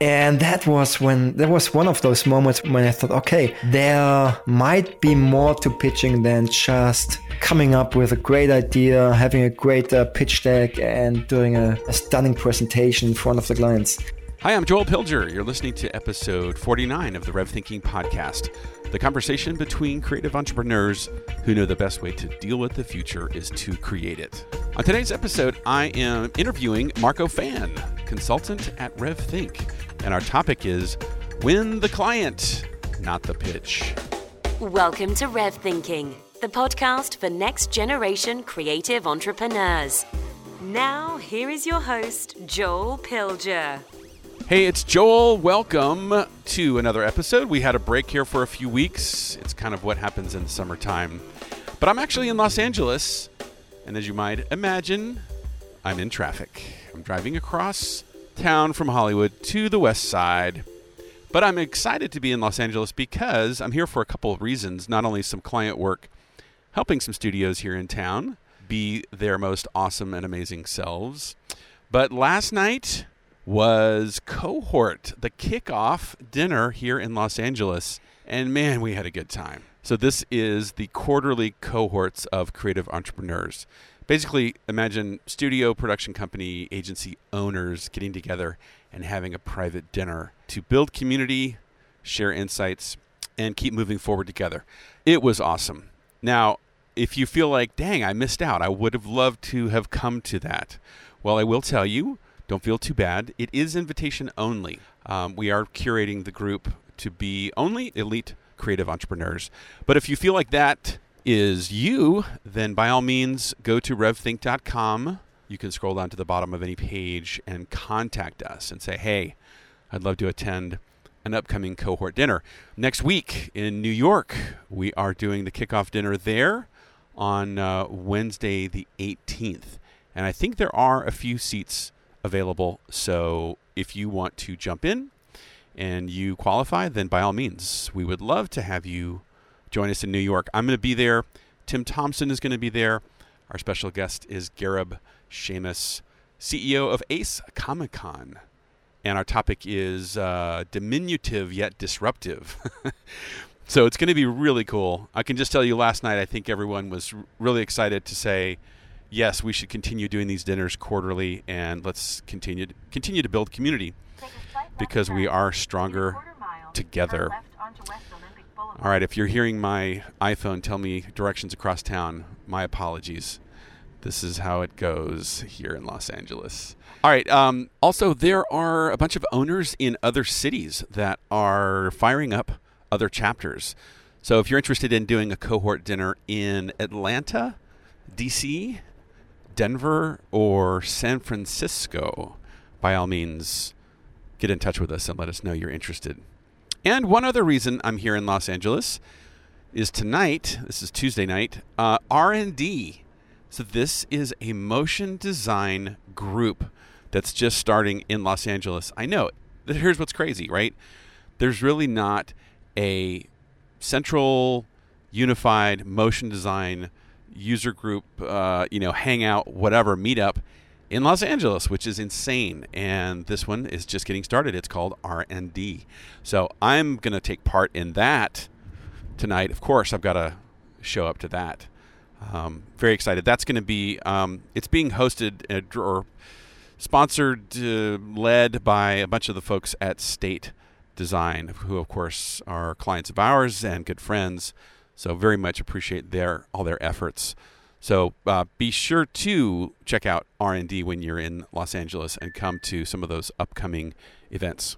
And that was when that was one of those moments when I thought, okay, there might be more to pitching than just coming up with a great idea, having a great uh, pitch deck, and doing a, a stunning presentation in front of the clients. Hi, I'm Joel Pilger. You're listening to episode 49 of the Rev Thinking Podcast, the conversation between creative entrepreneurs who know the best way to deal with the future is to create it. On today's episode, I am interviewing Marko Pfann, consultant at RevThink, and our topic is Win the Client, not the pitch. Welcome to Rev Thinking, the podcast for next generation creative entrepreneurs. Now, here is your host, Joel Pilger. Hey, it's Joel. Welcome to another episode. We had a break here for a few weeks. It's kind of what happens in the summertime. But I'm actually in Los Angeles, and as you might imagine, I'm in traffic. I'm driving across town from Hollywood to the west side. But I'm excited to be in Los Angeles because I'm here for a couple of reasons. Not only some client work, helping some studios here in town be their most awesome and amazing selves, but last night, was Cohort, the kickoff dinner here in Los Angeles. And man, we had a good time. So, this is the quarterly cohorts of creative entrepreneurs. Basically, imagine studio, production company, agency owners getting together and having a private dinner to build community, share insights, and keep moving forward together. It was awesome. Now, if you feel like, dang, I missed out, I would have loved to have come to that. Well, I will tell you, don't feel too bad. It is invitation only. Um, we are curating the group to be only elite creative entrepreneurs. But if you feel like that is you, then by all means go to revthink.com. You can scroll down to the bottom of any page and contact us and say, hey, I'd love to attend an upcoming cohort dinner. Next week in New York, we are doing the kickoff dinner there on uh, Wednesday, the 18th. And I think there are a few seats available. So if you want to jump in and you qualify, then by all means, we would love to have you join us in New York. I'm going to be there. Tim Thompson is going to be there. Our special guest is Gareb Shamus, CEO of Ace Comic Con. And our topic is uh, diminutive yet disruptive. so it's going to be really cool. I can just tell you last night, I think everyone was really excited to say, yes, we should continue doing these dinners quarterly, and let's continue to, continue to build community because we are stronger together. All right, if you're hearing my iPhone tell me directions across town, my apologies. This is how it goes here in Los Angeles. All right. Um, also, there are a bunch of owners in other cities that are firing up other chapters. So if you're interested in doing a cohort dinner in Atlanta, DC, Denver or San Francisco, by all means, get in touch with us and let us know you're interested. And one other reason I'm here in Los Angeles is tonight. This is Tuesday night. Uh, R&D. So this is a motion design group that's just starting in Los Angeles. I know. Here's what's crazy, right? There's really not a central, unified motion design user group, uh, you know, hangout, whatever, meetup in Los Angeles, which is insane. And this one is just getting started. It's called R&D. So I'm going to take part in that tonight. Of course, I've got to show up to that. Um, very excited. That's going to be. Um, it's being hosted or sponsored, uh, led by a bunch of the folks at State Design, who of course are clients of ours and good friends. So very much appreciate their all their efforts. So uh, be sure to check out R&D when you're in Los Angeles and come to some of those upcoming events.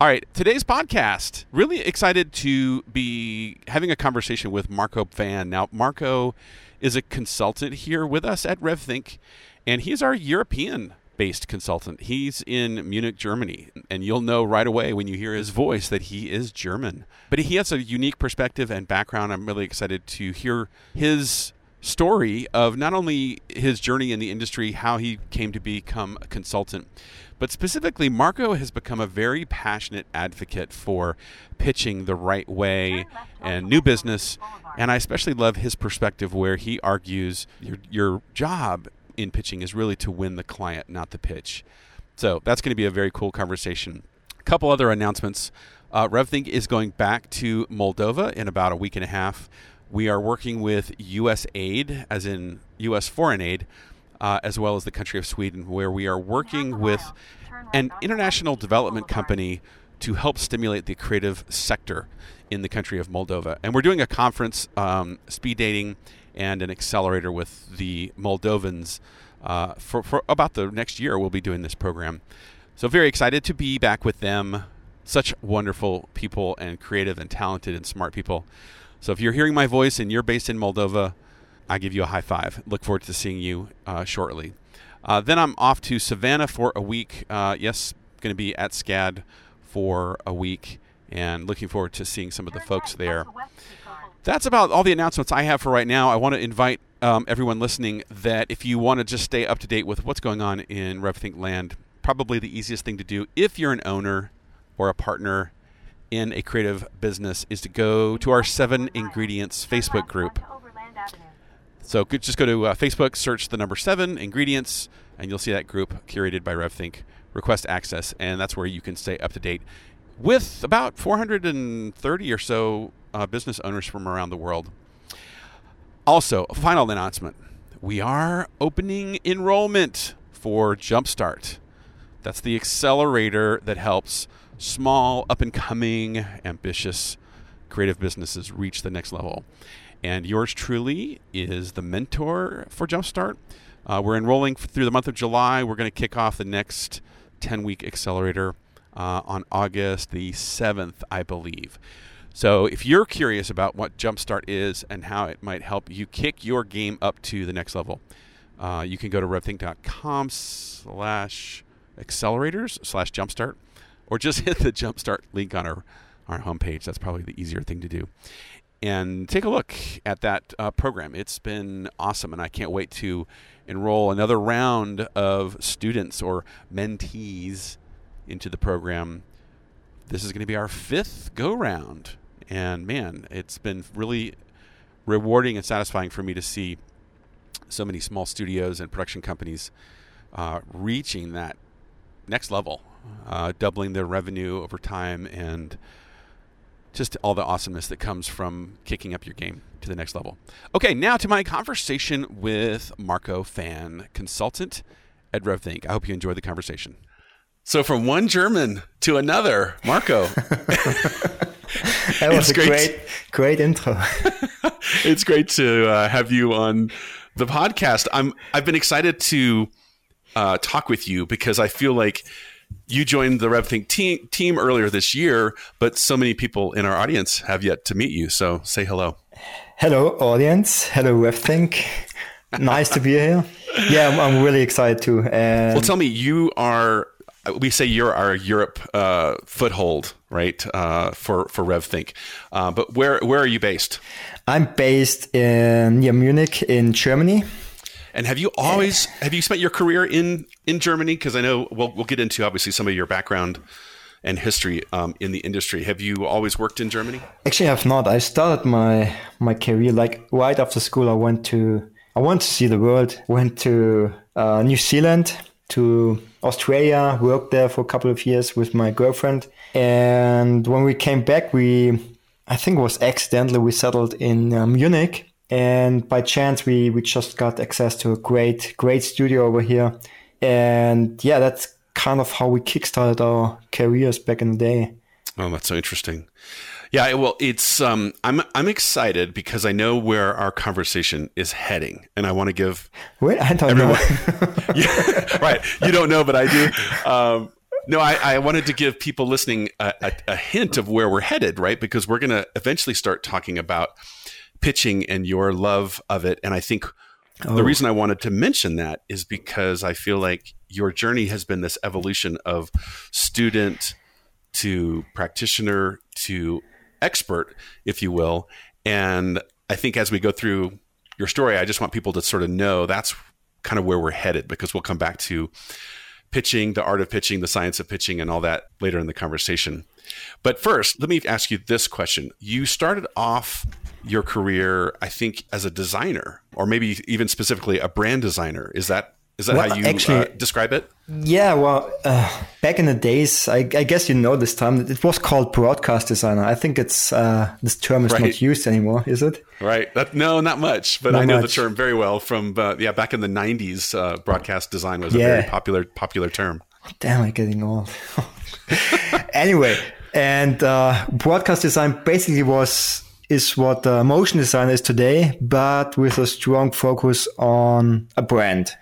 All right, today's podcast. Really excited to be having a conversation with Marko Pfann. Now, Marko is a consultant here with us at RevThink, and he's our European based consultant. He's in Munich, Germany, and you'll know right away when you hear his voice that he is German. But he has a unique perspective and background. I'm really excited to hear his story of not only his journey in the industry, how he came to become a consultant, but specifically, Marko has become a very passionate advocate for pitching the right way and new business. And I especially love his perspective where he argues your, your job in pitching is really to win the client, not the pitch. So that's going to be a very cool conversation. A couple other announcements. Uh, RevThink is going back to Moldova in about a week and a half. We are working with U.S. aid, as in U.S. foreign aid, uh, as well as the country of Sweden, where we are working with an international development company to help stimulate the creative sector in the country of Moldova. And we're doing a conference, um, speed dating, and an accelerator with the Moldovans uh, for, for about the next year. We'll be doing this program. So, very excited to be back with them. Such wonderful people and creative and talented and smart people. So, if you're hearing my voice and you're based in Moldova, I give you a high five. Look forward to seeing you uh, shortly. Uh, then I'm off to Savannah for a week. Uh, yes, going to be at SCAD for a week and looking forward to seeing some of the folks there. That's about all the announcements I have for right now. I want to invite um, everyone listening that if you want to just stay up to date with what's going on in RevThink land, probably the easiest thing to do if you're an owner or a partner in a creative business is to go to our seven ingredients Facebook group. So just go to uh, Facebook, search the number seven ingredients, and you'll see that group curated by RevThink. Request access, and that's where you can stay up to date with about 430 or so uh, business owners from around the world. Also, a final announcement we are opening enrollment for Jumpstart. That's the accelerator that helps small, up and coming, ambitious creative businesses reach the next level. And yours truly is the mentor for Jumpstart. Uh, we're enrolling through the month of July. We're going to kick off the next 10 week accelerator uh, on August the 7th, I believe. So if you're curious about what Jumpstart is and how it might help you kick your game up to the next level, uh, you can go to revthink.com slash accelerators slash jumpstart or just hit the jumpstart link on our, our homepage. That's probably the easier thing to do. And take a look at that uh, program. It's been awesome, and I can't wait to enroll another round of students or mentees into the program. This is going to be our fifth go round. And man, it's been really rewarding and satisfying for me to see so many small studios and production companies uh, reaching that next level, uh, doubling their revenue over time, and just all the awesomeness that comes from kicking up your game to the next level. Okay, now to my conversation with Marko Pfann, consultant at RevThink. I hope you enjoyed the conversation. So from one German to another, Marko. that was it's a great, great, great intro. it's great to uh, have you on the podcast. I'm I've been excited to uh, talk with you because I feel like you joined the RevThink team, team earlier this year, but so many people in our audience have yet to meet you. So say hello. Hello, audience. Hello, RevThink. nice to be here. Yeah, I'm, I'm really excited too. And well, tell me, you are we say you're our Europe uh, foothold, right? Uh, for for RevThink, uh, but where where are you based? I'm based in near Munich in Germany. And have you always have you spent your career in in Germany? Because I know we'll we'll get into obviously some of your background and history um, in the industry. Have you always worked in Germany? Actually, I have not. I started my my career like right after school. I went to I wanted to see the world. Went to uh, New Zealand to Australia, worked there for a couple of years with my girlfriend. And when we came back, we, I think it was accidentally, we settled in uh, Munich. And by chance, we, we just got access to a great, great studio over here. And yeah, that's kind of how we kickstarted our careers back in the day. Oh, that's so interesting. Yeah, well, it's um, I'm I'm excited because I know where our conversation is heading, and I want to give. Wait, I don't everyone, know. yeah, right, you don't know, but I do. Um, no, I, I, wanted to give people listening a, a, a hint of where we're headed, right? Because we're going to eventually start talking about pitching and your love of it, and I think. Oh. The reason I wanted to mention that is because I feel like your journey has been this evolution of student to practitioner to expert, if you will. And I think as we go through your story, I just want people to sort of know that's kind of where we're headed because we'll come back to pitching, the art of pitching, the science of pitching, and all that later in the conversation. But first, let me ask you this question. You started off your career, I think, as a designer, or maybe even specifically a brand designer. Is that Is that Well, how you actually- uh, describe it? Yeah, well, uh, back in the days, I, I guess you know this time. It was called broadcast designer. I think it's uh, this term is Right. not used anymore, is it? Right. That, no, not much, but Not I know much. the term very well from uh, yeah back in the '90s. Uh, broadcast design was a very popular popular term. Damn, I'm getting old. anyway, and uh, broadcast design basically was is what uh, motion design is today, but with a strong focus on a brand.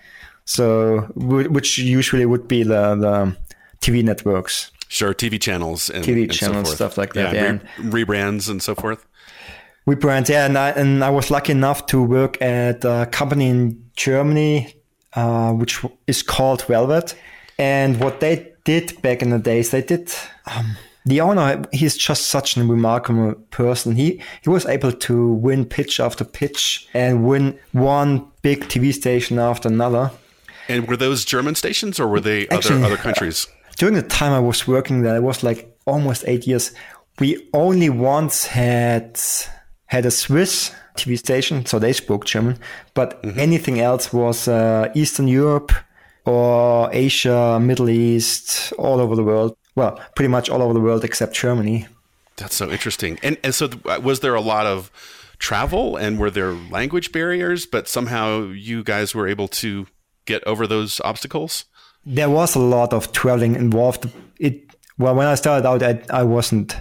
So, wh- which usually would be the, the TV networks. Sure, TV channels and TV and so channels, forth. stuff like that, Yeah, re- rebrands and so forth. We brand, yeah, and I, and I was lucky enough to work at a company in Germany, uh, which is called Velvet. And what they did back in the days, they did. Um, the owner, he's just such a remarkable person. He he was able to win pitch after pitch and win one big TV station after another. And were those German stations or were they Actually, other other countries? During the time I was working there, it was like almost eight years. We only once had had a Swiss TV station, so they spoke German. But anything else was uh, Eastern Europe or Asia, Middle East, all over the world. Well, pretty much all over the world except Germany. That's so interesting. And and so th- was there a lot of travel and were there language barriers? But somehow you guys were able to get over those obstacles. There was a lot of traveling involved. It well, when I started out, I, I wasn't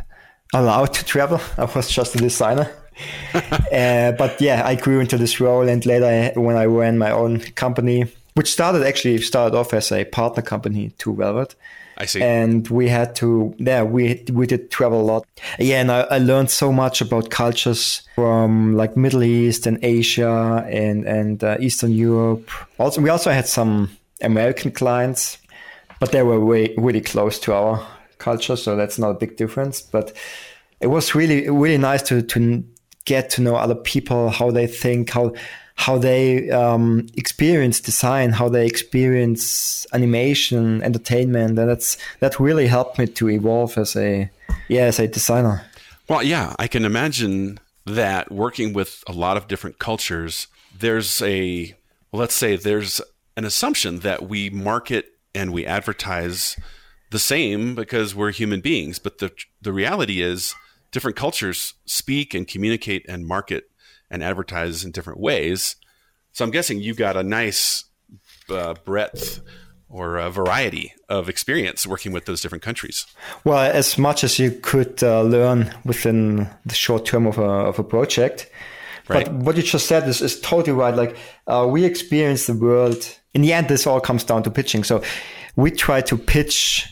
allowed to travel. I was just a designer. uh, but yeah, I grew into this role, and later I, when I ran my own company, which started actually started off as a partner company to Velvet, I see. and we had to yeah we we did travel a lot. Yeah, and I, I learned so much about cultures from like Middle East and Asia and and uh, Eastern Europe. Also, we also had some American clients, but they were way really close to our culture, so that's not a big difference. But it was really really nice to to get to know other people, how they think, how how they um, experience design, how they experience animation, entertainment, and that's that really helped me to evolve as a yeah as a designer. Well, yeah, I can imagine that working with a lot of different cultures, there's a, well, let's say there's an assumption that we market and we advertise the same because we're human beings. But the, the reality is, different cultures speak and communicate and market and advertise in different ways. So I'm guessing you've got a nice uh, breadth or a variety of experience working with those different countries. Well, as much as you could uh, learn within the short term of a, of a project. Right. But what you just said is, is totally right. Like uh, we experience the world. In the end, this all comes down to pitching. So we try to pitch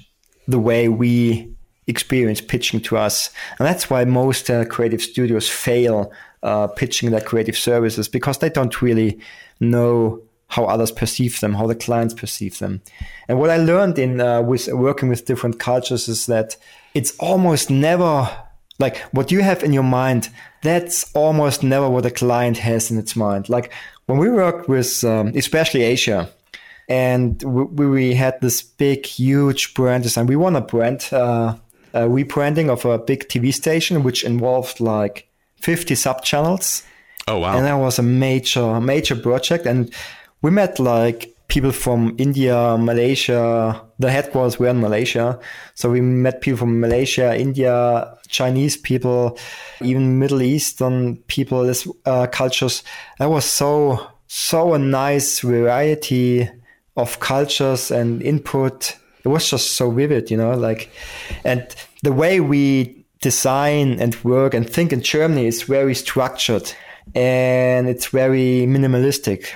the way we experience pitching to us, and that's why most uh, creative studios fail uh, pitching their creative services because they don't really know how others perceive them, how the clients perceive them. And what I learned in uh, with working with different cultures is that it's almost never like what you have in your mind. That's almost never what a client has in its mind. Like when we work with, um, especially Asia, and we, we had this big, huge brand design. We won a brand, uh, a rebranding of a big TV station, which involved like 50 sub channels Oh, wow. and that was a major major project. And we met like people from india malaysia. The headquarters were in malaysia. So we met people from malaysia india chinese people even middle eastern people this uh, cultures. That was so so a nice variety of cultures and input it was just so vivid you know like and the way we design and work and think in Germany is very structured and it's very minimalistic.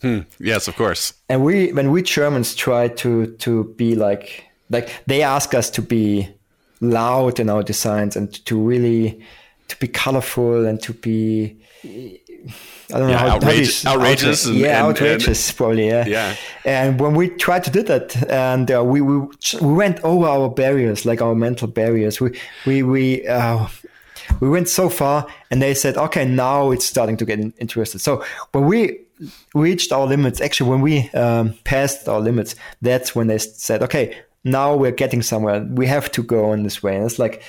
Hmm. yes, of course. And we, when we Germans try to to be like like they ask us to be loud in our designs and to really to be colorful and to be I don't know Yeah, how, how do you outrageous- outrageous and- yeah, and- outrageous, probably, yeah. Yeah. And when we tried to do that, and uh, we, we we went over our barriers, like our mental barriers. We we we uh, we went so far, and they said, okay, now it's starting to get in- interested. So when we reached our limits, actually, when we um, passed our limits, that's when they said, okay, now we're getting somewhere. We have to go in this way. And it's like,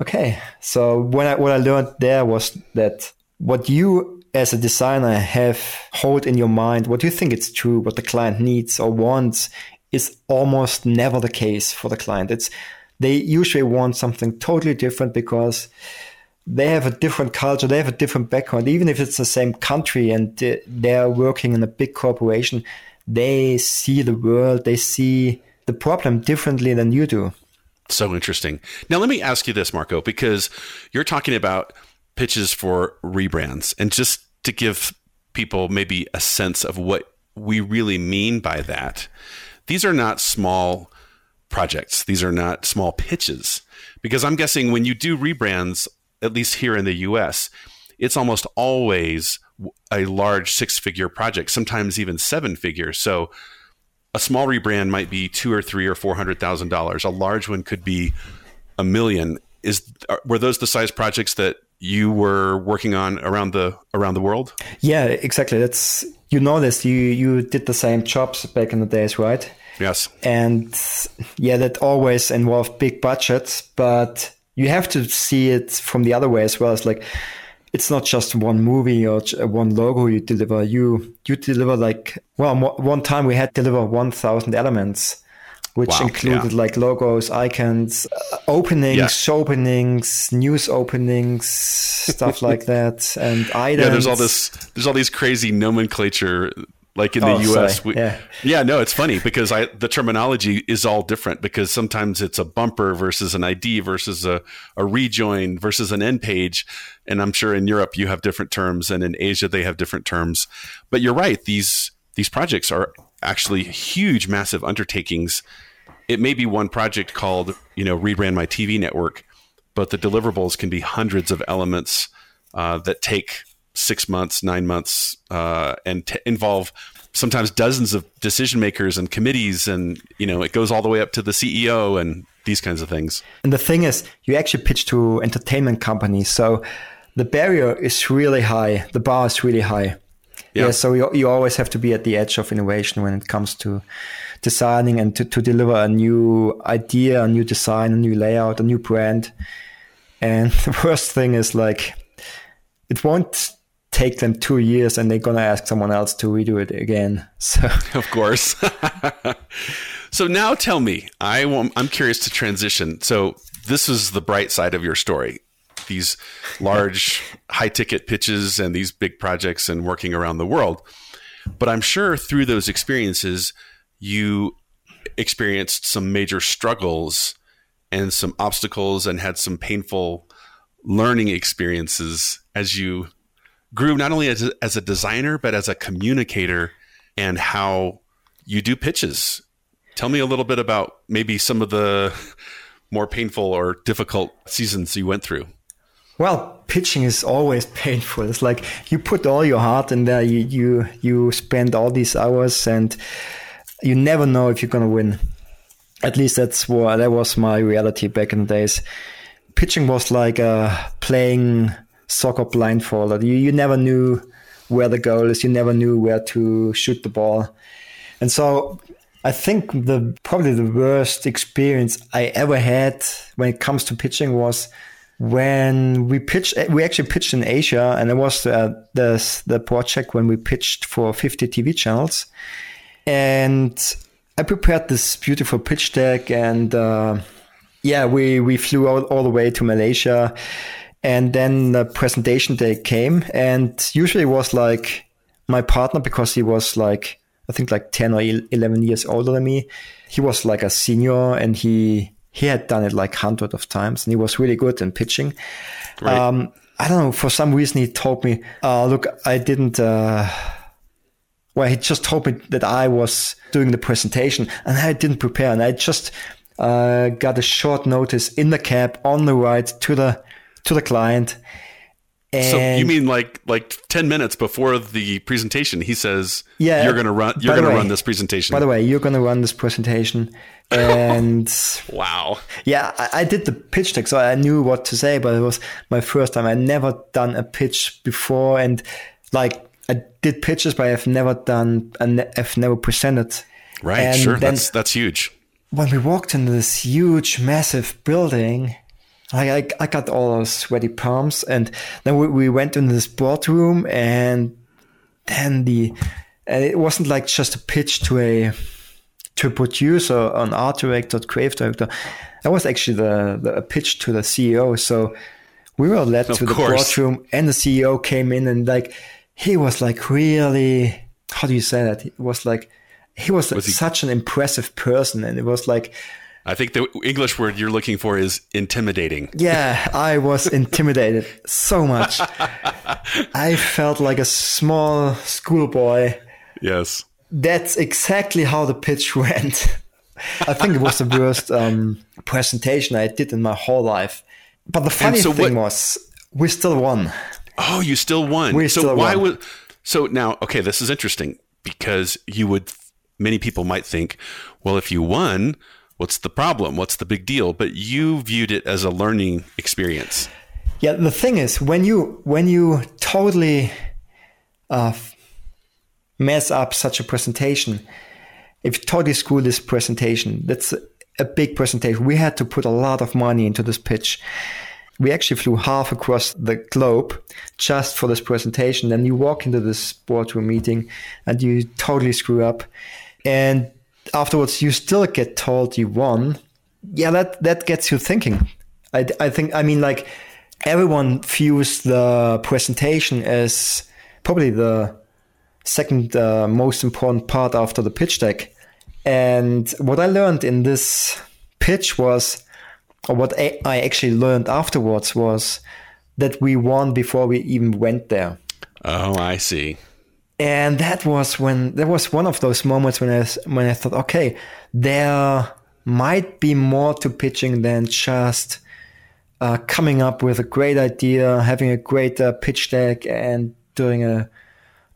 okay. So when I what I learned there was that what you as a designer have hold in your mind what you think it's true, what the client needs or wants is almost never the case for the client. It's they usually want something totally different because they have a different culture, they have a different background. Even if it's the same country and they're working in a big corporation, they see the world, they see the problem differently than you do. So interesting. Now, let me ask you this, Marko, because you're talking about pitches for rebrands, and just to give people maybe a sense of what we really mean by that, these are not small projects, these are not small pitches. Because I'm guessing when you do rebrands, at least here in the US, it's almost always a large six figure project, sometimes even seven figures. So a small rebrand might be two or three or four hundred thousand dollars. A large one could be a million. Is were those the size projects that you were working on around the around the world? Yeah, exactly. That's you know this. You you did the same jobs back in the days, right? Yes. And yeah, that always involved big budgets, but you have to see it from the other way as well. It's like it's not just one movie or one logo you deliver. You you deliver like well, one time we had to deliver one thousand elements, which wow, included yeah. like logos, icons, uh, openings, yeah. openings, news openings, stuff like that, and items. Yeah, there's all this. There's all these crazy nomenclature like in the oh, US, we, yeah. yeah, no, it's funny because I the terminology is all different because sometimes it's a bumper versus an ID versus a, a rejoin versus an end page, and I'm sure in Europe you have different terms, and in Asia they have different terms. But you're right; these these projects are actually huge, massive undertakings. It may be one project called you know rebrand my TV network, but the deliverables can be hundreds of elements uh, that take six months, nine months, uh, and t- involve sometimes dozens of decision makers and committees, and you know it goes all the way up to the CEO and these kinds of things. And the thing is, you actually pitch to entertainment companies, so the barrier is really high. The bar is really high. Yeah. yeah so you, you always have to be at the edge of innovation when it comes to designing and to, to deliver a new idea, a new design, a new layout, a new brand. And the worst thing is like it won't take them two years and they're going to ask someone else to redo it again. So, of course. so now tell me, I want, I'm curious to transition. So this is the bright side of your story. These large high ticket pitches and these big projects and working around the world. But I'm sure through those experiences, you experienced some major struggles and some obstacles and had some painful learning experiences as you grew not only as a, as a designer but as a communicator and how you do pitches. Tell me a little bit about maybe some of the more painful or difficult seasons you went through. Well, pitching is always painful. It's like you put all your heart in there. You you you spend all these hours, and you never know if you're gonna win. At least that's what that was my reality back in the days. Pitching was like uh, playing soccer blindfolded. You, you never knew where the goal is. You never knew where to shoot the ball. And so I think the probably the worst experience I ever had when it comes to pitching was when we pitched. We actually pitched in Asia, and it was uh, the the project when we pitched for 50 TV channels. And I prepared this beautiful pitch deck, and uh, yeah, we we flew all, all the way to Malaysia and then the presentation day came, and usually it was like my partner because he was like I think like ten or eleven years older than me. He was like a senior, and he he had done it like hundred of times, and he was really good in pitching. Right. Um, I don't know. For some reason, he told me, uh, "Look, I didn't." Uh, well, he just told me that I was doing the presentation, and I didn't prepare, and I just uh, got a short notice in the cab on the ride to the to the client. And so you mean like like ten minutes before the presentation, he says, "Yeah, you're gonna run. You're gonna way, run this presentation." By the way, you're gonna run this presentation, and wow, yeah, I, I, did the pitch deck, so I knew what to say, but it was my first time. I never done a pitch before, and like I did pitches, but I've never done, I've never presented. Right, and sure, that's that's huge. When we walked into this huge, massive building, I, I, I got all those sweaty palms, and then we, we went into this boardroom, and then the and it wasn't like just a pitch to a to a producer, an art director, creative director. That was actually the, the a pitch to the CEO. So we were led Of to the course. boardroom, and the CEO came in, and like he was like really how do you say that? It was like he was, Was he- such an impressive person, and it was like I think the English word you're looking for is intimidating. Yeah, I was intimidated so much. I felt like a small schoolboy. Yes. That's exactly how the pitch went. I think it was the worst um, presentation I did in my whole life. But the funny so thing what- was, we still won. Oh, you still won. We so still why won. would so now? Okay, this is interesting because you would many people might think, well, if you won, what's the problem? What's the big deal? But you viewed it as a learning experience. Yeah, the thing is, when you when you totally uh, mess up such a presentation, if you totally screw this presentation, that's a, big presentation. We had to put a lot of money into this pitch. We actually flew half across the globe just for this presentation. Then you walk into this boardroom meeting and you totally screw up. And afterwards, you still get told you won. Yeah, that, that gets you thinking. I, I think, I mean, like, everyone views the presentation as probably the second uh, most important part after the pitch deck. And what I learned in this pitch was, or what I I actually learned afterwards was that we won before we even went there. Oh, I see. And that was when that was one of those moments when I when I thought, okay, there might be more to pitching than just uh, coming up with a great idea, having a great uh, pitch deck, and doing a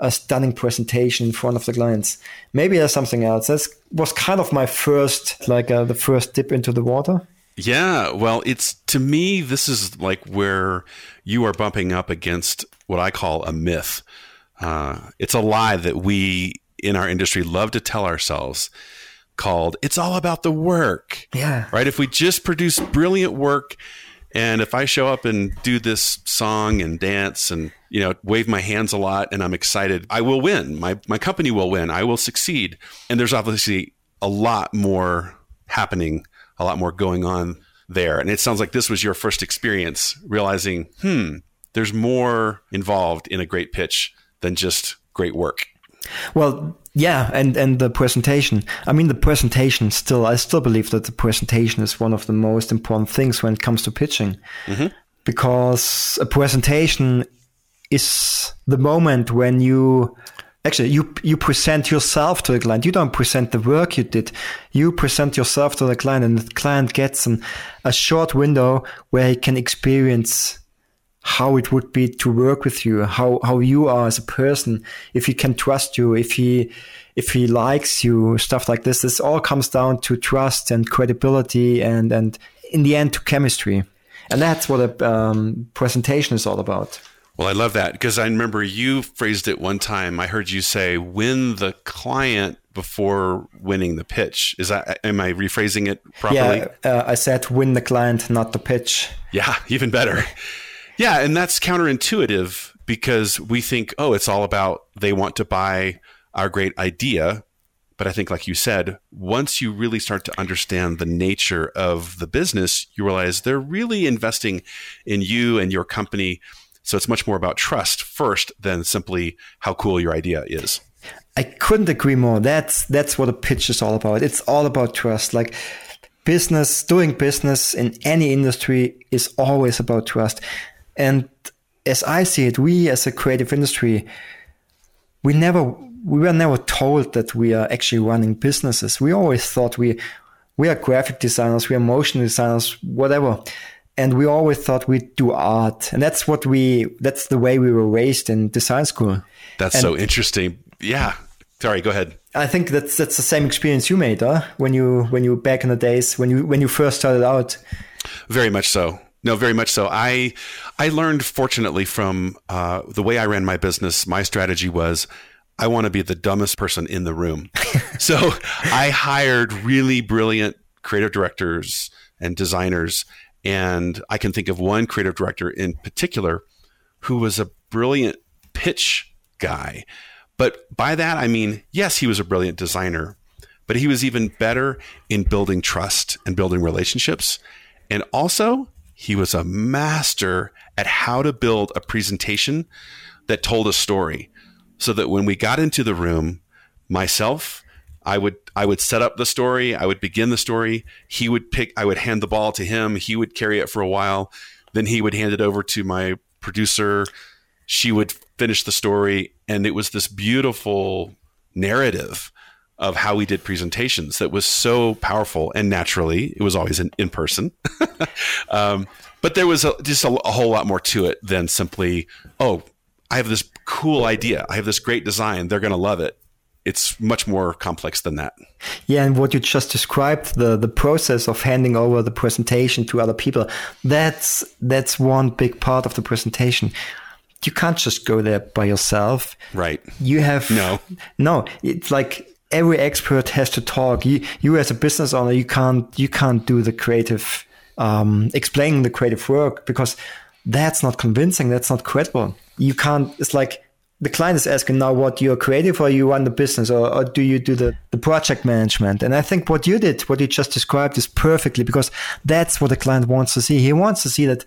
a stunning presentation in front of the clients. Maybe there's something else. That was kind of my first, like uh, the first dip into the water. Yeah, well, it's to me, this is like where you are bumping up against what I call a myth. Uh, it's a lie that we in our industry love to tell ourselves called it's all about the work. Yeah. Right? If we just produce brilliant work and if I show up and do this song and dance and you know wave my hands a lot and I'm excited, I will win. My my company will win. I will succeed. And there's obviously a lot more happening, a lot more going on there. And it sounds like this was your first experience realizing, hmm, there's more involved in a great pitch than just great work. Well, yeah, and and the presentation. I mean, the presentation still. I still believe that the presentation is one of the most important things when it comes to pitching, mm-hmm. because a presentation is the moment when you actually you you present yourself to the client. You don't present the work you did. You present yourself to the client, and the client gets an, a short window where he can experience how it would be to work with you, how how you are as a person, if he can trust you, if he if he likes you, stuff like this. This all comes down to trust and credibility, and and in the end to chemistry, and that's what a um, presentation is all about. Well, I love that because I remember you phrased it one time. I heard you say, "Win the client before winning the pitch." Is that am I rephrasing it properly? Yeah, uh, I said win the client, not the pitch. Yeah, even better. Yeah, and that's counterintuitive because we think, oh, it's all about they want to buy our great idea. But I think, like you said, once you really start to understand the nature of the business, you realize they're really investing in you and your company. So it's much more about trust first than simply how cool your idea is. I couldn't agree more. That's that's what a pitch is all about. It's all about trust. Like business, doing business in any industry is always about trust. And as I see it, we as a creative industry, we never we were never told that we are actually running businesses. We always thought we we are graphic designers, we are motion designers, whatever. And we always thought we do art. And that's what we that's the way we were raised in design school. That's And- so interesting. Yeah. Sorry, go ahead. I think that's that's the same experience you made, huh? When you when you back in the days when you when you first started out. Very much so. No, very much so. I I learned fortunately from uh, the way I ran my business. My strategy was I want to be the dumbest person in the room. so I hired really brilliant creative directors and designers, And I can think of one creative director in particular who was a brilliant pitch guy. But by that, I mean, yes, he was a brilliant designer, but he was even better in building trust and building relationships. And also, he was a master at how to build a presentation that told a story so that when we got into the room, myself, I would I would set up the story, I would begin the story, he would pick I would hand the ball to him, he would carry it for a while, then he would hand it over to my producer, she would finish the story and it was this beautiful narrative of how we did presentations that was so powerful and naturally it was always in, in person um, but there was a, just a, a whole lot more to it than simply oh i have this cool idea i have this great design they're going to love it it's much more complex than that. Yeah, and what you just described, the the process of handing over the presentation to other people, that's that's one big part of the presentation. You can't just go there by yourself. Right. You have no. No, it's like every expert has to talk. You you as a business owner, you can't you can't do the creative um, explaining the creative work because that's not convincing. That's not credible. You can't. It's like the client is asking now what you're creative or you run the business or, or, do you do the, the project management and i think what you did what you just described is perfectly because that's what the client wants to see he wants to see that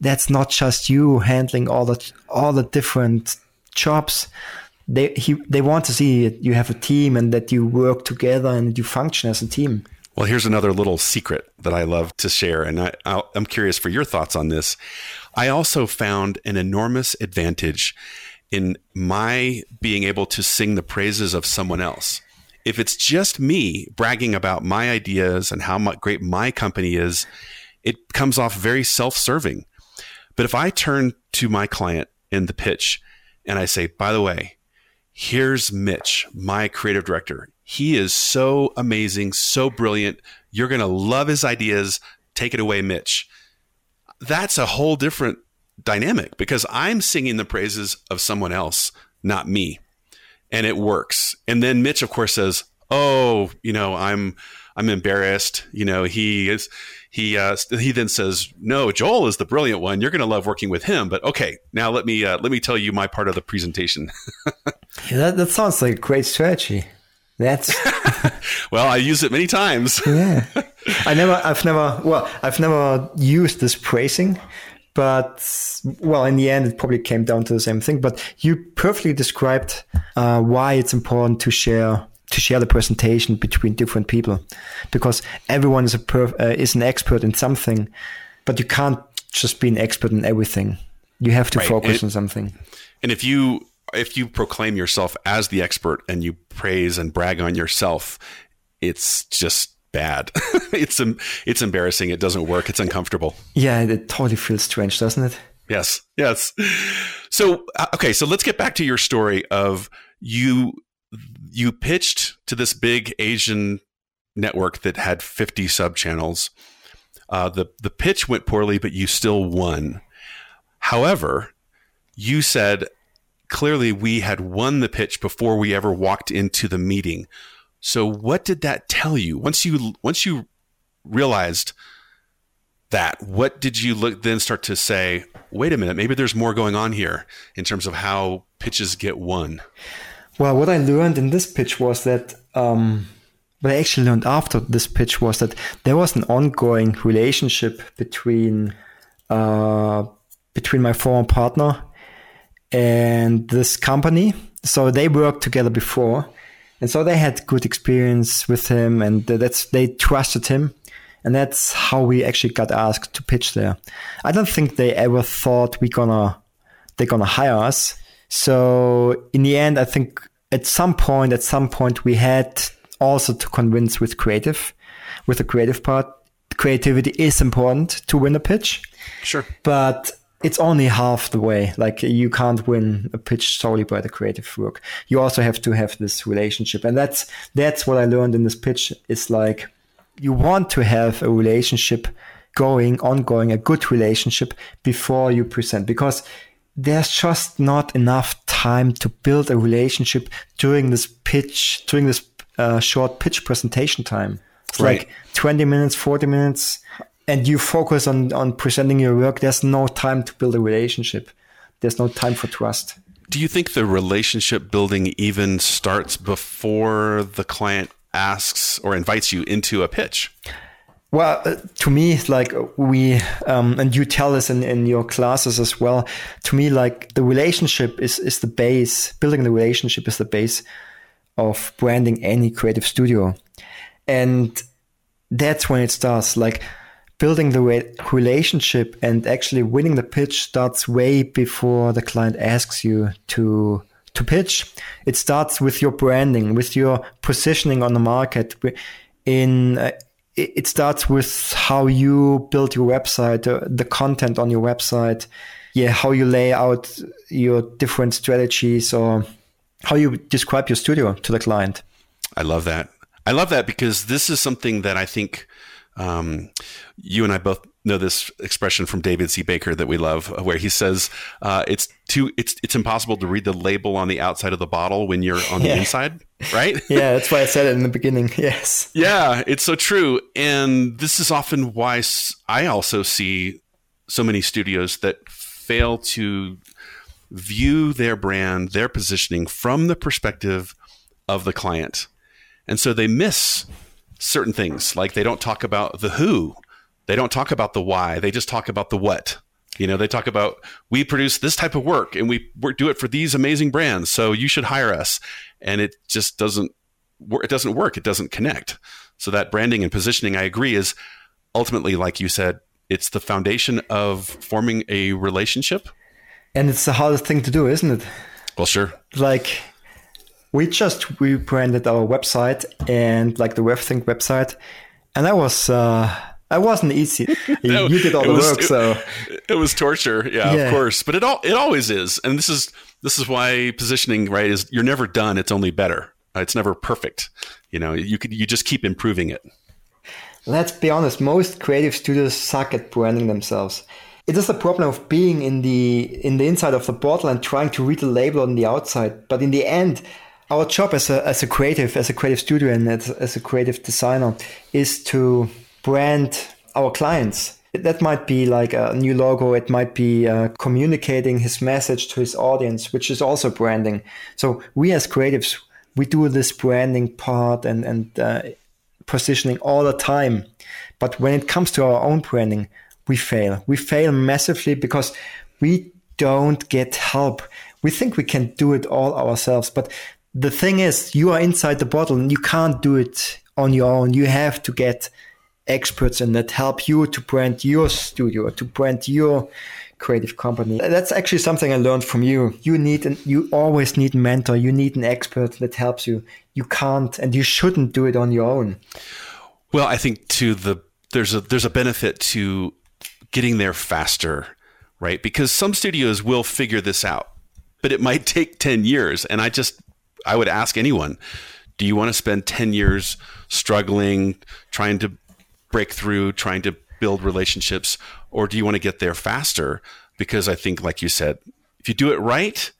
that's not just you handling all the all the different jobs they he, they want to see that you have a team and that you work together and you function as a team well here's another little secret that i love to share and I, i'm curious for your thoughts on this i also found an enormous advantage in my being able to sing the praises of someone else. If it's just me bragging about my ideas and how great my company is, it comes off very self serving. But if I turn to my client in the pitch and I say, by the way, here's Mitch, my creative director. He is so amazing, so brilliant. You're going to love his ideas. Take it away, Mitch. That's a whole different dynamic because I'm singing the praises of someone else, not me. And it works. And then Mitch, of course, says, Oh, you know, I'm, I'm embarrassed. You know, he is, he, uh, he then says, no, Joel is the brilliant one. You're going to love working with him. But okay, now let me, uh, let me tell you my part of the presentation. yeah, that, that sounds like a great strategy. That's well, I use it many times. yeah, I never, I've never, well, I've never used this praising, but well, in the end, it probably came down to the same thing. But you perfectly described uh, why it's important to share to share the presentation between different people, because everyone is a perf- uh, is an expert in something, but you can't just be an expert in everything. You have to right. focus it, on something. And if you if you proclaim yourself as the expert and you praise and brag on yourself, it's just bad. it's it's embarrassing. It doesn't work. It's uncomfortable. Yeah, it totally feels strange, doesn't it? Yes. Yes. So uh, okay, so let's get back to your story of you you pitched to this big Asian network that had 50 sub channels. Uh, the the pitch went poorly, but you still won. However, you said clearly we had won the pitch before we ever walked into the meeting. So what did that tell you once you once you realized that? What did you look then start to say? Wait a minute, maybe there's more going on here in terms of how pitches get won. Well, what I learned in this pitch was that um, what I actually learned after this pitch was that there was an ongoing relationship between uh, between my former partner and this company. So they worked together before, and so they had good experience with him, and that's they trusted him, and that's how we actually got asked to pitch there. I don't think they ever thought we gonna they're gonna hire us. So in the end, I think at some point, at some point, we had also to convince with creative, with the creative part. Creativity is important to win a pitch. Sure. But it's only half the way. Like you can't win a pitch solely by the creative work. You also have to have this relationship. And that's that's what I learned in this pitch. It's like you want to have a relationship going, ongoing, a good relationship before you present because there's just not enough time to build a relationship during this pitch, during this uh, short pitch presentation time. It's right. like 20 minutes, 40 minutes and you focus on on presenting your work, there's no time to build a relationship. There's no time for trust. Do you think the relationship building even starts before the client asks or invites you into a pitch? Well, uh, to me, like we, um, and you tell us in, in your classes as well. To me, like the relationship is is the base. Building the relationship is the base of branding any creative studio, and that's when it starts. Like building the re- relationship and actually winning the pitch starts way before the client asks you to to pitch. It starts with your branding, with your positioning on the market. In uh, it starts with how you build your website, uh, the content on your website, yeah, how you lay out your different strategies or how you describe your studio to the client. I love that. I love that because this is something that I think um, you and I both know this expression from David C. Baker that we love, where he says uh, it's too it's it's impossible to read the label on the outside of the bottle when you're on yeah. the inside, right? yeah, that's why I said it in the beginning. Yes. Yeah, it's so true, and this is often why I also see so many studios that fail to view their brand, their positioning from the perspective of the client, and so they miss certain things like they don't talk about the who they don't talk about the why. They just talk about the what. You know, they talk about we produce this type of work and we do it for these amazing brands. So you should hire us. And it just doesn't it doesn't work. It doesn't connect. So that branding and positioning, I agree, is ultimately, like you said, it's the foundation of forming a relationship. And it's the hardest thing to do, isn't it? Well, sure. Like we just rebranded our website and like the RevThink website, and that was uh, it wasn't easy. You, you did all the was, work, it, so it was torture. Yeah, yeah, of course. But it all it always is, and this is this is why positioning right is you're never done. It's only better. It's never perfect. You know, you could you just keep improving it. Let's be honest. Most creative studios suck at branding themselves. It is a problem of being in the in the inside of the bottle and trying to read the label on the outside. But in the end, our job as a as a creative, as a creative studio, and as, as a creative designer, is to brand our clients. That might be like a new logo. It might be uh, communicating his message to his audience, which is also branding. So we as creatives, we do this branding part and and uh, positioning all the time. But when it comes to our own branding, we fail. We fail massively because we don't get help. We think we can do it all ourselves, but the thing is, you are inside the bottle and you can't do it on your own. You have to get experts and that help you to brand your studio, to brand your creative company. That's actually something I learned from you. You need an, you always need a mentor. You need an expert that helps you. You can't and you shouldn't do it on your own. Well, I think to the there's a there's a benefit to getting there faster, right? Because some studios will figure this out, but it might take 10 years and I just I would ask anyone, do you want to spend 10 years struggling trying to break through, trying to build relationships, or do you want to get there faster? Because I think, like you said, if you do it right,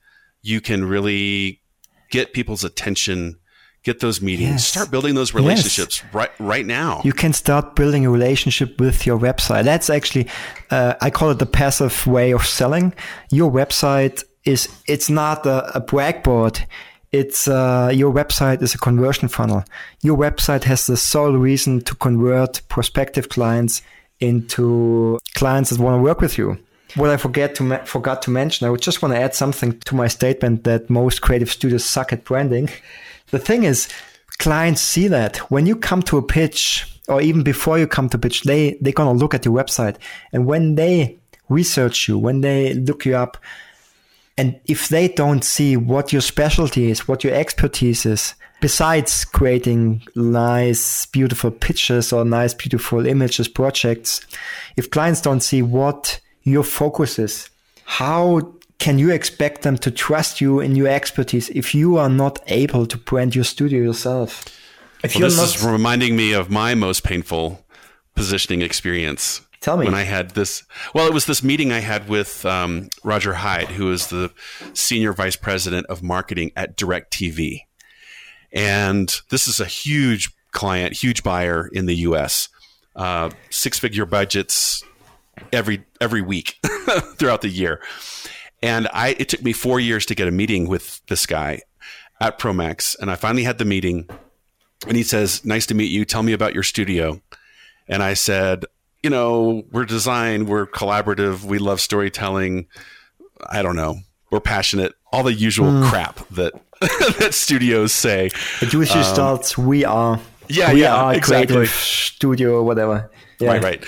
you can really get people's attention get those meetings yes. start building those relationships yes. right right now you can start building a relationship with your website that's actually uh, i call it the passive way of selling your website is it's not a, a blackboard it's uh, your website is a conversion funnel. Your website has the sole reason to convert prospective clients into clients that want to work with you. What I forget to ma- forgot to mention, I would just want to add something to my statement that most creative studios suck at branding. The thing is, clients see that when you come to a pitch, or even before you come to a pitch, they they're gonna look at your website, and when they research you, when they look you up, and if they don't see what your specialty is, what your expertise is, besides creating nice, beautiful pictures or nice, beautiful images, projects, if clients don't see what your focus is, how can you expect them to trust you in your expertise if you are not able to brand your studio yourself? If well, this not- is reminding me of my most painful positioning experience Tell me. When I had this, well, it was this meeting I had with um, Roger Hyde, who is the senior vice president of marketing at DirecTV. And this is a huge client, huge buyer in the US. uh, six figure budgets every every week throughout the year. And I it took me four years to get a meeting with this guy at Promax, and I finally had the meeting. And he says, "Nice to meet you. Tell me about your studio." And I said, "You know, we're design, we're collaborative, we love storytelling. I don't know, we're passionate, all the usual mm. crap that that studios say." It usually um, starts, "We are." Yeah, we yeah, are exactly. creative studio or whatever. Yeah. Right, right.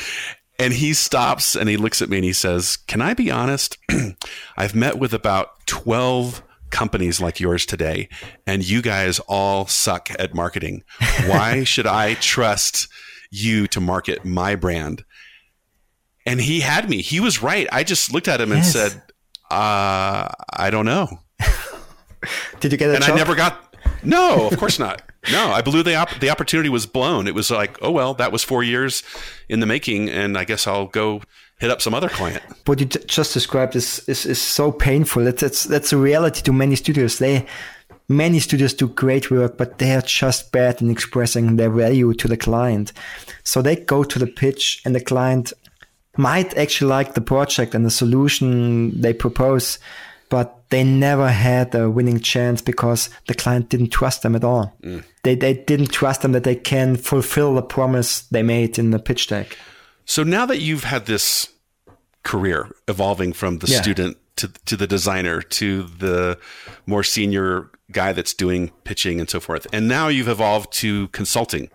And he stops and he looks at me and he says, Can I be honest? I've met with about 12 companies like yours today, and you guys all suck at marketing. Why should I trust you to market my brand? And he had me. He was right. I just looked at him yes. and said, uh, I don't know. Did you get it? And job? I never got. No, of course not. No, I blew the op- the opportunity was blown. It was like, oh well, that was four years in the making, and I guess I'll go hit up some other client. What you just described is is, is so painful. It's, it's that's a reality to many studios. They many studios do great work, but they are just bad in expressing their value to the client. So they go to the pitch, and the client might actually like the project and the solution they propose, but they never had a winning chance because the client didn't trust them at all. Mm. They, they didn't trust them that they can fulfill the promise they made in the pitch deck. So now that you've had this career evolving from the yeah. student to, to the designer to the more senior guy that's doing pitching and so forth, and now you've evolved to consulting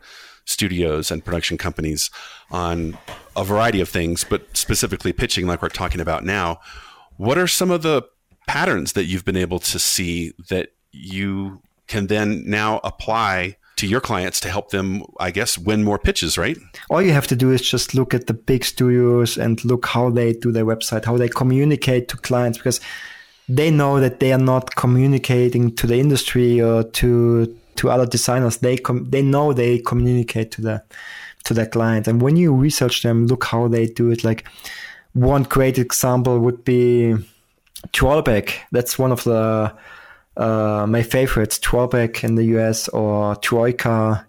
studios and production companies on a variety of things, but specifically pitching, like we're talking about now. What are some of the patterns that you've been able to see that you can then now apply to your clients to help them, I guess, win more pitches, right? All you have to do is just look at the big studios and look how they do their website, how they communicate to clients, because they know that they are not communicating to the industry or to to other designers. They com- they know they communicate to the to their client, and when you research them, look how they do it. Like one great example would be Trollback. That's one of the uh, my favorites. Trollback in the US or Troika.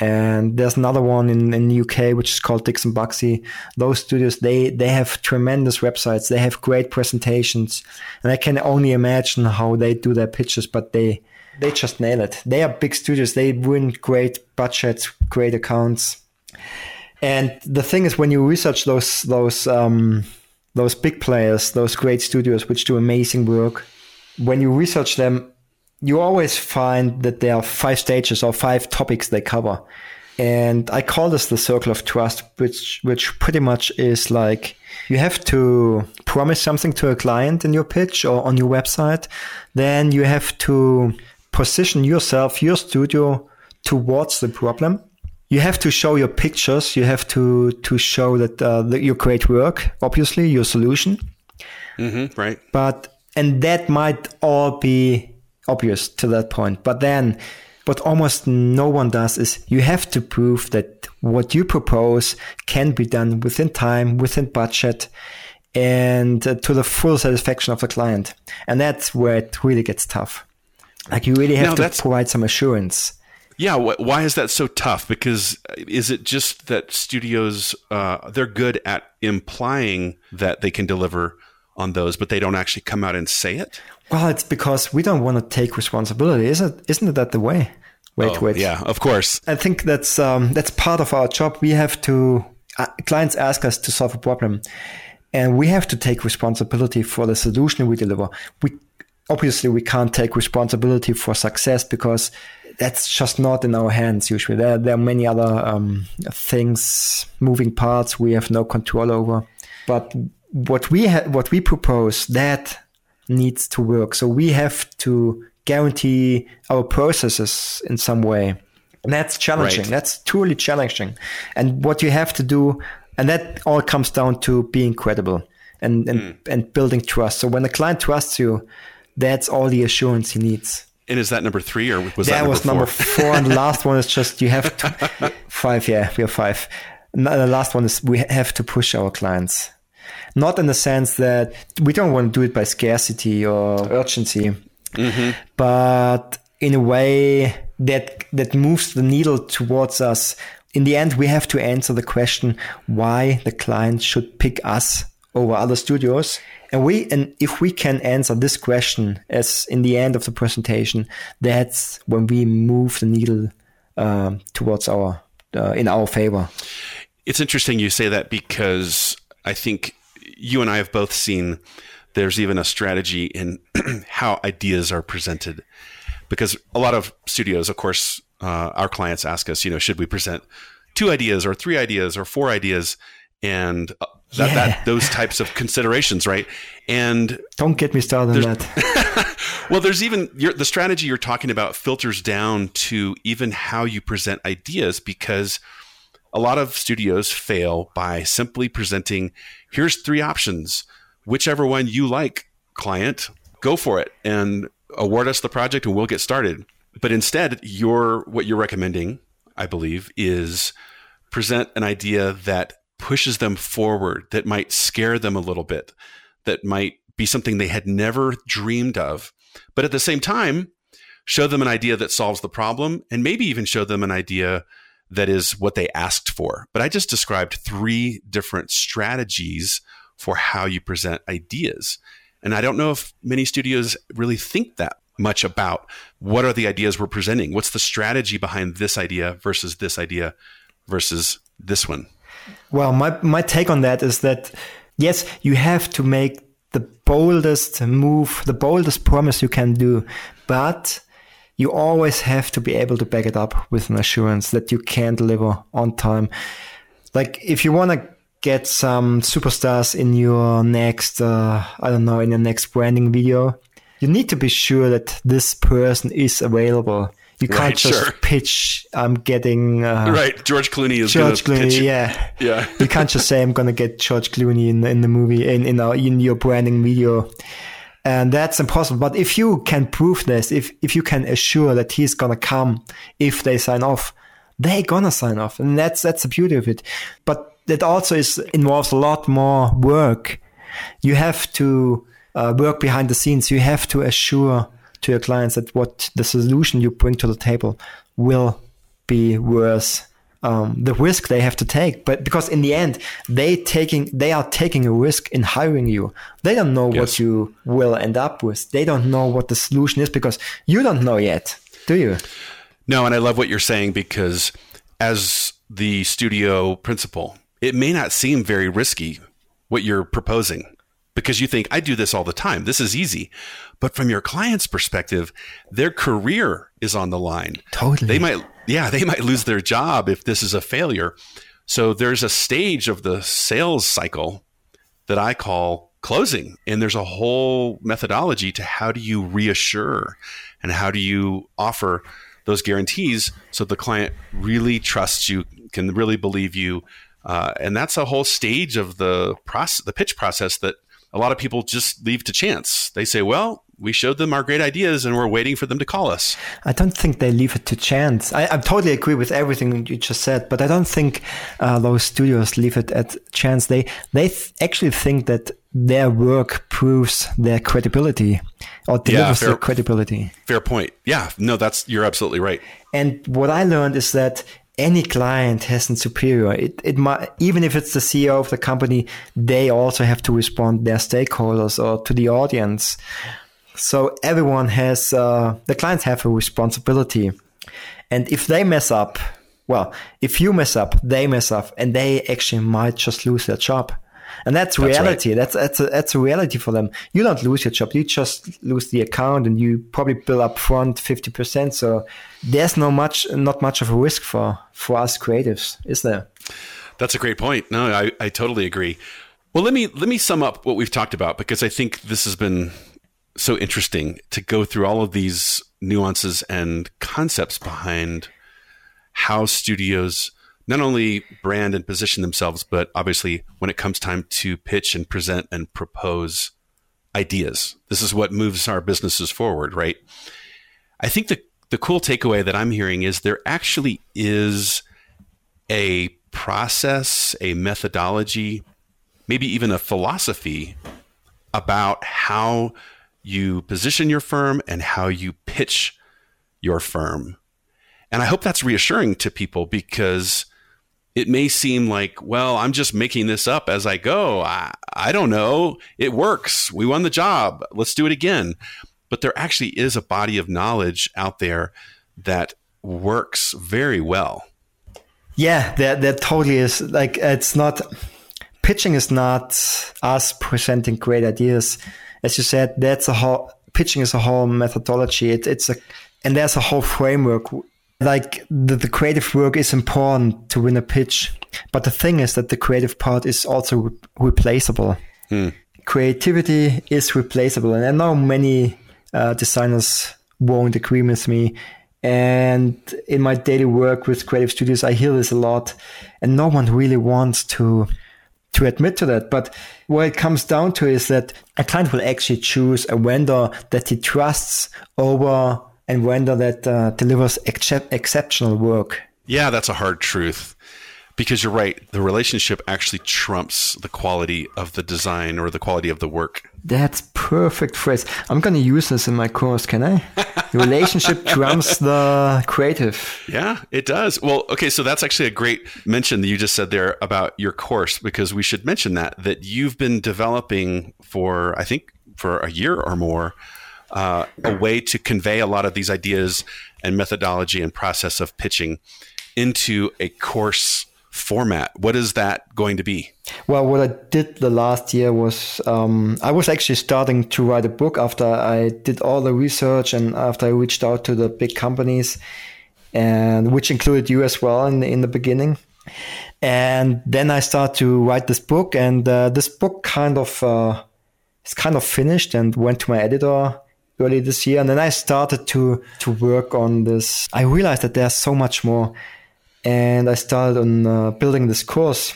And there's another one in, in the UK which is called Dixon Baxi. Those studios they they have tremendous websites. They have great presentations, and I can only imagine how they do their pitches. But they they just nail it. They are big studios. They win great budgets, great accounts. And the thing is, when you research those those um, those big players, those great studios which do amazing work, when you research them, you always find that there are five stages or five topics they cover. And I call this the circle of trust, which which pretty much is like you have to promise something to a client in your pitch or on your website. Then you have to position yourself, your studio towards the problem you have to show your pictures. You have to to show that, uh, that your great work, obviously your solution. Mm-hmm, right. But and that might all be obvious to that point. But then, what almost no one does is you have to prove that what you propose can be done within time, within budget, and uh, to the full satisfaction of the client. And that's where it really gets tough. Like you really have now, to provide some assurance. Yeah, wh- why is that so tough? Because uh, is it just that studios uh, they're good at implying that they can deliver on those, but they don't actually come out and say it? Well, it's because we don't want to take responsibility, isn't it? Isn't that the way? Wait, oh, wait. Yeah, of course. I think that's um, that's part of our job. We have to uh, clients ask us to solve a problem, and we have to take responsibility for the solution we deliver. We obviously we can't take responsibility for success because that's just not in our hands usually. There, there are many other um, things, moving parts we have no control over. But what we ha- what we propose that needs to work. So we have to guarantee our processes in some way. And that's challenging. Right. That's truly challenging. And what you have to do, and that all comes down to being credible and and, mm. and building trust. So when the client trusts you, that's all the assurance he needs. And is that number three or was that, that number was four? number four? and the last one is just you have to five. Yeah, we have five. And the last one is we have to push our clients, not in the sense that we don't want to do it by scarcity or urgency, mm-hmm. but in a way that that moves the needle towards us in the end, we have to answer the question why the client should pick us over other studios. And we, and if we can answer this question as in the end of the presentation, that's when we move the needle uh, towards our uh, in our favor. It's interesting you say that because I think you and I have both seen there's even a strategy in how ideas are presented. Because a lot of studios, of course, uh, our clients ask us, you know, should we present two ideas or three ideas or four ideas? And uh, that, yeah. that, those types of considerations, right? And don't get me started on that. well, there's even the strategy you're talking about filters down to even how you present ideas because a lot of studios fail by simply presenting here's three options whichever one you like, client, go for it and award us the project and we'll get started. But instead, your what you're recommending, I believe, is present an idea that pushes them forward, that might scare them a little bit, that might be something they had never dreamed of. But at the same time, show them an idea that solves the problem and maybe even show them an idea that is what they asked for. But I just described three different strategies for how you present ideas. And I don't know if many studios really think that much about what are the ideas we're presenting? What's the strategy behind this idea versus this idea versus this one? Well, my, my take on that is that yes, you have to make the boldest move, the boldest promise you can do, but you always have to be able to back it up with an assurance that you can deliver on time. Like if you want to get some superstars in your next, uh, I don't know, in your next branding video, you need to be sure that this person is available. You can't right, just sure. pitch. I'm getting uh, right. George Clooney is George Clooney. Pitch. Yeah, yeah. you can't just say I'm going to get George Clooney in in the movie in in, our, in your branding video, and that's impossible. But if you can prove this, if if you can assure that he's to come if they sign off, they're gonna sign off, and that's that's the beauty of it. But that also is involves a lot more work. You have to uh, work behind the scenes. You have to assure to your clients that what the solution you bring to the table will be worth um, the risk they have to take. But because in the end, they taking they are taking a risk in hiring you. They don't know yes. what you will end up with. They don't know what the solution is because you don't know yet, do you? No, and I love what you're saying because as the studio principal, it may not seem very risky what you're proposing because you think I do this all the time. This is easy. But from your client's perspective, their career is on the line. Totally. They might yeah, they might lose their job if this is a failure. So there's a stage of the sales cycle that I call closing and there's a whole methodology to how do you reassure and how do you offer those guarantees so the client really trusts you, can really believe you, uh, and that's a whole stage of the process, the pitch process that a lot of people just leave to chance. They say, "Well, we showed them our great ideas, and we're waiting for them to call us." I don't think they leave it to chance. I, I totally agree with everything you just said, but I don't think uh, those studios leave it at chance. They they th- actually think that their work proves their credibility or delivers yeah, fair, their credibility. Fair point. Yeah, no, that's you're absolutely right. And what I learned is that any client has a superior. It, it might, even if it's the CEO of the company, they also have to respond their stakeholders or to the audience. So everyone has, uh, the clients have a responsibility. And if they mess up, well, if you mess up, they mess up and they actually might just lose their job. And that's, that's reality. Right. That's that's a, that's a reality for them. You don't lose your job. You just lose the account, and you probably bill up front fifty percent. So there's no much, not much of a risk for for us creatives, is there? That's a great point. No, I, I totally agree. Well, let me let me sum up what we've talked about because I think this has been so interesting to go through all of these nuances and concepts behind how studios not only brand and position themselves, but obviously when it comes time to pitch and present and propose ideas. This is what moves our businesses forward, right? I think the the cool takeaway that I'm hearing is there actually is a process, a methodology, maybe even a philosophy about how you position your firm and how you pitch your firm. And I hope that's reassuring to people because it may seem like, well, I'm just making this up as I go. I, I don't know. It works. We won the job. Let's do it again. But there actually is a body of knowledge out there that works very well. Yeah, that that totally is like it's not pitching is not us presenting great ideas. As you said, that's a whole pitching is a whole methodology. It, it's a and there's a whole framework. Like the, the creative work is important to win a pitch, but the thing is that the creative part is also re- replaceable. Hmm. Creativity is replaceable, and I know many uh, designers won't agree with me. And in my daily work with creative studios, I hear this a lot, and no one really wants to to admit to that. But what it comes down to is that a client will actually choose a vendor that he trusts over a vendor that uh, delivers ex- exceptional work. Yeah, that's a hard truth because you're right. The relationship actually trumps the quality of the design or the quality of the work. That's perfect phrase. I'm going to use this in my course. Can I? the relationship trumps the creative. Yeah, it does. Well, okay, so that's actually a great mention that you just said there about your course because we should mention that that you've been developing for I think for a year or more uh, a way to convey a lot of these ideas and methodology and process of pitching into a course format. What is that going to be? Well, what I did the last year was um, I was actually starting to write a book after I did all the research and after I reached out to the big companies, and which included you as well in the, in the beginning. And then I started to write this book, and uh, this book kind of uh, is kind of finished and went to my editor early this year. And then I started to to work on this. I realized that there's so much more and I started on uh, building this course,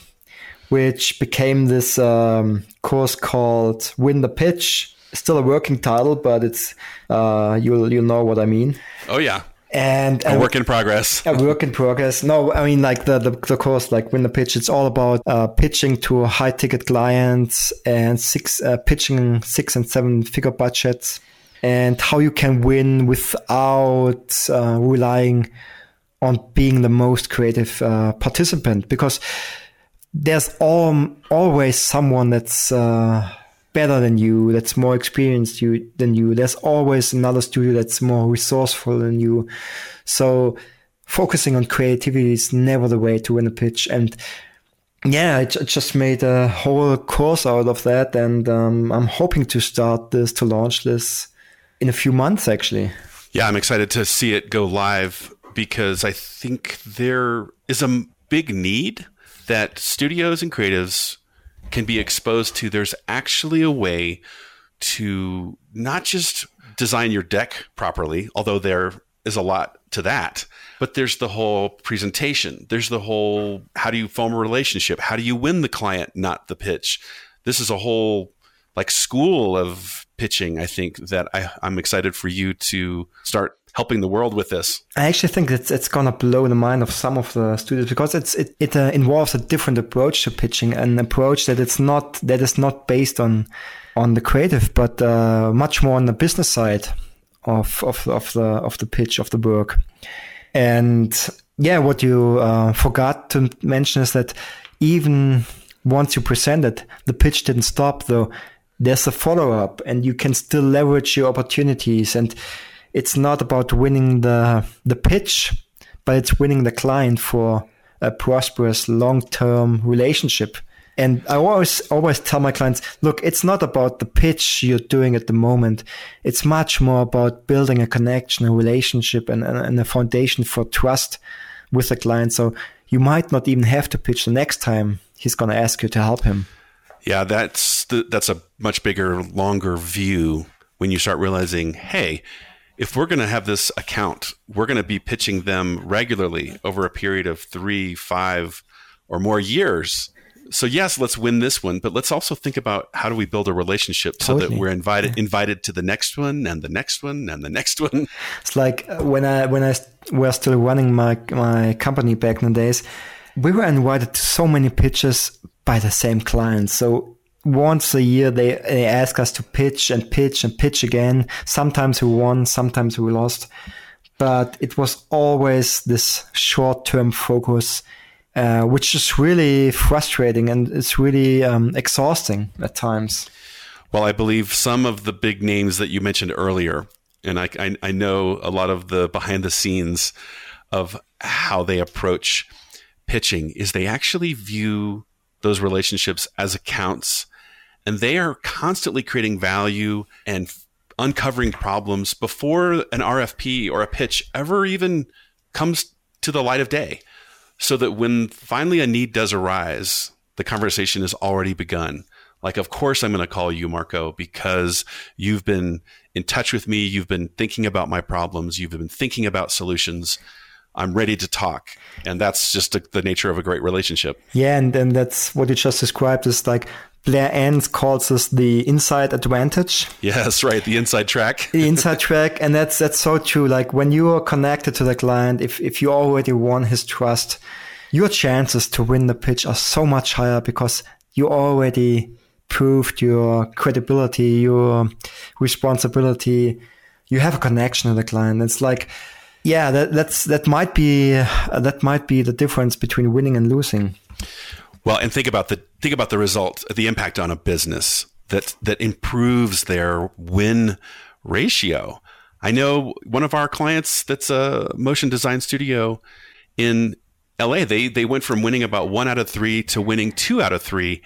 which became this um, course called Win the Pitch. Still a working title, but it's uh, you'll you'll know what I mean. Oh yeah. And a work in progress. a work in progress. No, I mean like the, the, the course, like win the pitch. It's all about uh, pitching to high ticket clients and six uh, pitching six and seven figure budgets, and how you can win without uh, relying on being the most creative uh, participant because there's all, always someone that's uh, better than you, that's more experienced you than you. There's always another studio that's more resourceful than you. So focusing on creativity is never the way to win a pitch. And yeah, I just made a whole course out of that, and um, I'm hoping to start this to launch this in a few months actually. Yeah, I'm excited to see it go live because I think there is a big need that studios and creatives can be exposed to. There's actually a way to not just design your deck properly, although there is a lot to that, but there's the whole presentation. There's the whole how do you form a relationship? How do you win the client, not the pitch? This is a whole like school of pitching, I think that I, I'm excited for you to start helping the world with this? I actually think it's it's gonna blow the mind of some of the studios because it's it, it uh, involves a different approach to pitching, an approach that it's not that is not based on on the creative, but uh, much more on the business side of of of the of the pitch of the work. And yeah, what you uh, forgot to mention is that even once you present it, the pitch didn't stop though. There's a follow up, and you can still leverage your opportunities and it's not about winning the the pitch, but it's winning the client for a prosperous long-term relationship. And I always always tell my clients, look, it's not about the pitch you're doing at the moment. It's much more about building a connection, a relationship, and, and, a foundation for trust with the client. So you might not even have to pitch the next time he's going to ask you to help him. Yeah, that's the, that's a much bigger, longer view when you start realizing, hey, if we're going to have this account, we're going to be pitching them regularly over a period of three, five, or more years. So yes, let's win this one, but let's also think about how do we build a relationship totally. so that we're invited yeah. invited to the next one and the next one and the next one. It's like uh, when I when I was still running my my company back in the days, we were invited to so many pitches by the same clients. So once a year they, they ask us to pitch and pitch and pitch again. Sometimes we won, sometimes we lost, but it was always this short term focus. uh, which is really frustrating and it's really um, exhausting at times. Well, I believe some of the big names that you mentioned earlier, and I, I, I know a lot of the behind the scenes of how they approach pitching is they actually view those relationships as accounts and they are constantly creating value and uncovering problems before an RFP or a pitch ever even comes to the light of day. So that when finally a need does arise, the conversation has already begun. Like, of course, I'm going to call you, Marko, because you've been in touch with me. You've been thinking about my problems. You've been thinking about solutions. I'm ready to talk. And that's just a, the nature of a great relationship. Yeah. And then that's what you just described is like Blair Enns calls this the inside advantage. Yes, right. The inside track. the inside track. And that's, that's so true. Like when you are connected to the client, if, if you already won his trust, your chances to win the pitch are so much higher because you already proved your credibility, your responsibility. You have a connection with the client. It's like, yeah, that, that's that might be uh, that might be the difference between winning and losing. Well, and think about the think about the result, the impact on a business that that improves their win ratio. I know one of our clients that's a motion design studio in LA. They they went from winning about one out of three to winning two out of three,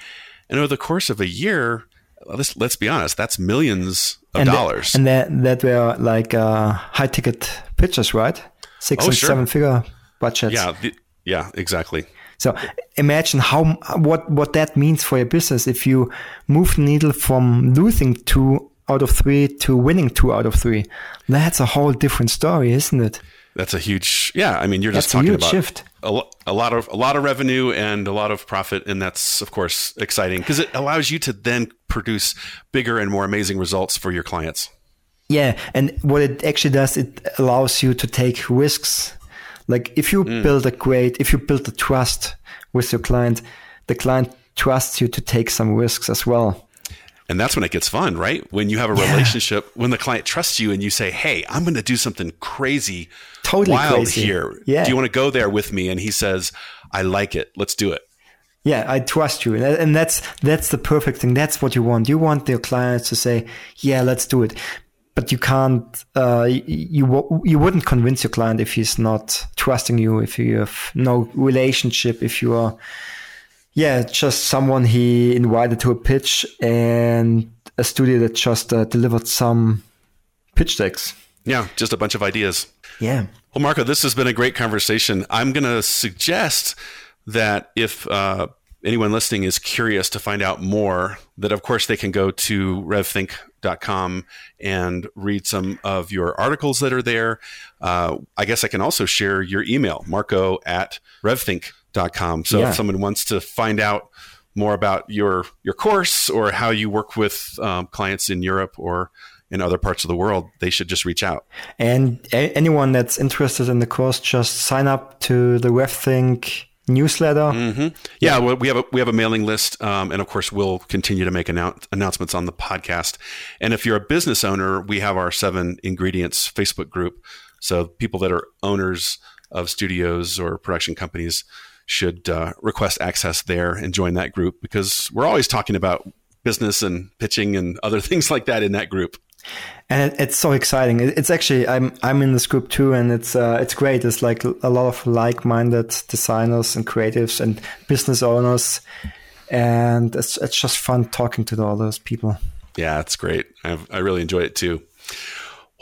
and over the course of a year, let's let's be honest, that's millions of and dollars. And that that were like uh, high ticket pitches, right? Six oh, and sure. seven figure budgets. Yeah, the, yeah, exactly. So imagine how what what that means for your business if you move the needle from losing two out of three to winning two out of three. That's a whole different story, isn't it? That's a huge yeah. I mean, you're that's just talking about shift. A, a lot of a lot of revenue and a lot of profit, and that's of course exciting because it allows you to then produce bigger and more amazing results for your clients. Yeah, and what it actually does, it allows you to take risks like if you mm. build a great, if you build a trust with your client, the client trusts you to take some risks as well. And that's when it gets fun, right? When you have a yeah. relationship, when the client trusts you and you say, Hey, I'm going to do something crazy, totally wild crazy. here. Yeah. Do you want to go there with me? And he says, I like it. Let's do it. Yeah, I trust you. And that's, that's the perfect thing. That's what you want. You want your clients to say, yeah, let's do it but you can't uh, you you wouldn't convince your client if he's not trusting you if you have no relationship if you are yeah just someone he invited to a pitch and a studio that just uh, delivered some pitch decks. Yeah just a bunch of ideas. Yeah. Well marko this has been a great conversation. I'm going to suggest that if uh, anyone listening is curious to find out more, that of course they can go to revthink.com and read some of your articles that are there. Uh, I guess I can also share your email, marko at revthink.com. So yeah. if someone wants to find out more about your your course or how you work with um, clients in Europe or in other parts of the world, they should just reach out. And a- anyone that's interested in the course, just sign up to the RevThink newsletter. Mm-hmm. Yeah, well, we have a we have a mailing list, um, and of course, we'll continue to make annou- announcements on the podcast. And if you're a business owner, we have our seven ingredients Facebook group. So people that are owners of studios or production companies should uh, request access there and join that group because we're always talking about business and pitching and other things like that in that group and it's so exciting. It's actually I'm I'm in this group too, and it's uh, it's great. It's like a lot of like-minded designers and creatives and business owners, and it's it's just fun talking to all those people. Yeah, it's great. I've, I really enjoy it too.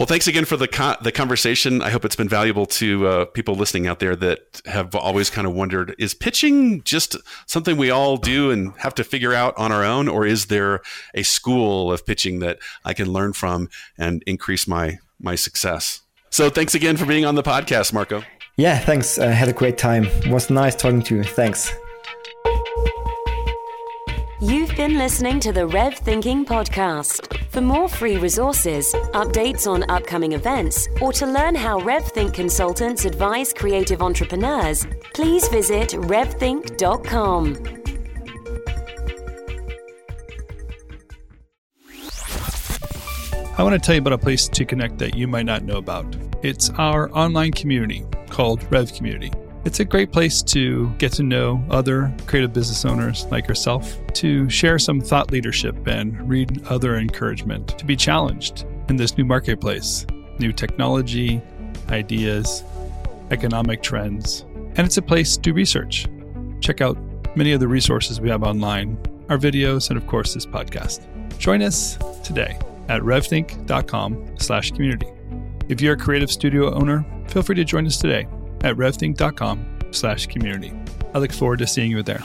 Well, thanks again for the the conversation. I hope it's been valuable to uh, people listening out there that have always kind of wondered: is pitching just something we all do and have to figure out on our own, or is there a school of pitching that I can learn from and increase my my success? So, thanks again for being on the podcast, Marko. Yeah, thanks. I had a great time. It was nice talking to you. Thanks. You've been listening to the Rev Thinking Podcast. For more free resources, updates on upcoming events, or to learn how RevThink consultants advise creative entrepreneurs, please visit revthink.com. I want to tell you about a place to connect that you might not know about. It's our online community called Rev Community. It's a great place to get to know other creative business owners like yourself, to share some thought leadership and read other encouragement, to be challenged in this new marketplace, new technology, ideas, economic trends. And it's a place to research. Check out many of the resources we have online, our videos, and of course this podcast. Join us today at revthink.com slash community. If you're a creative studio owner, feel free to join us today at revthink.com slash community. I look forward to seeing you there.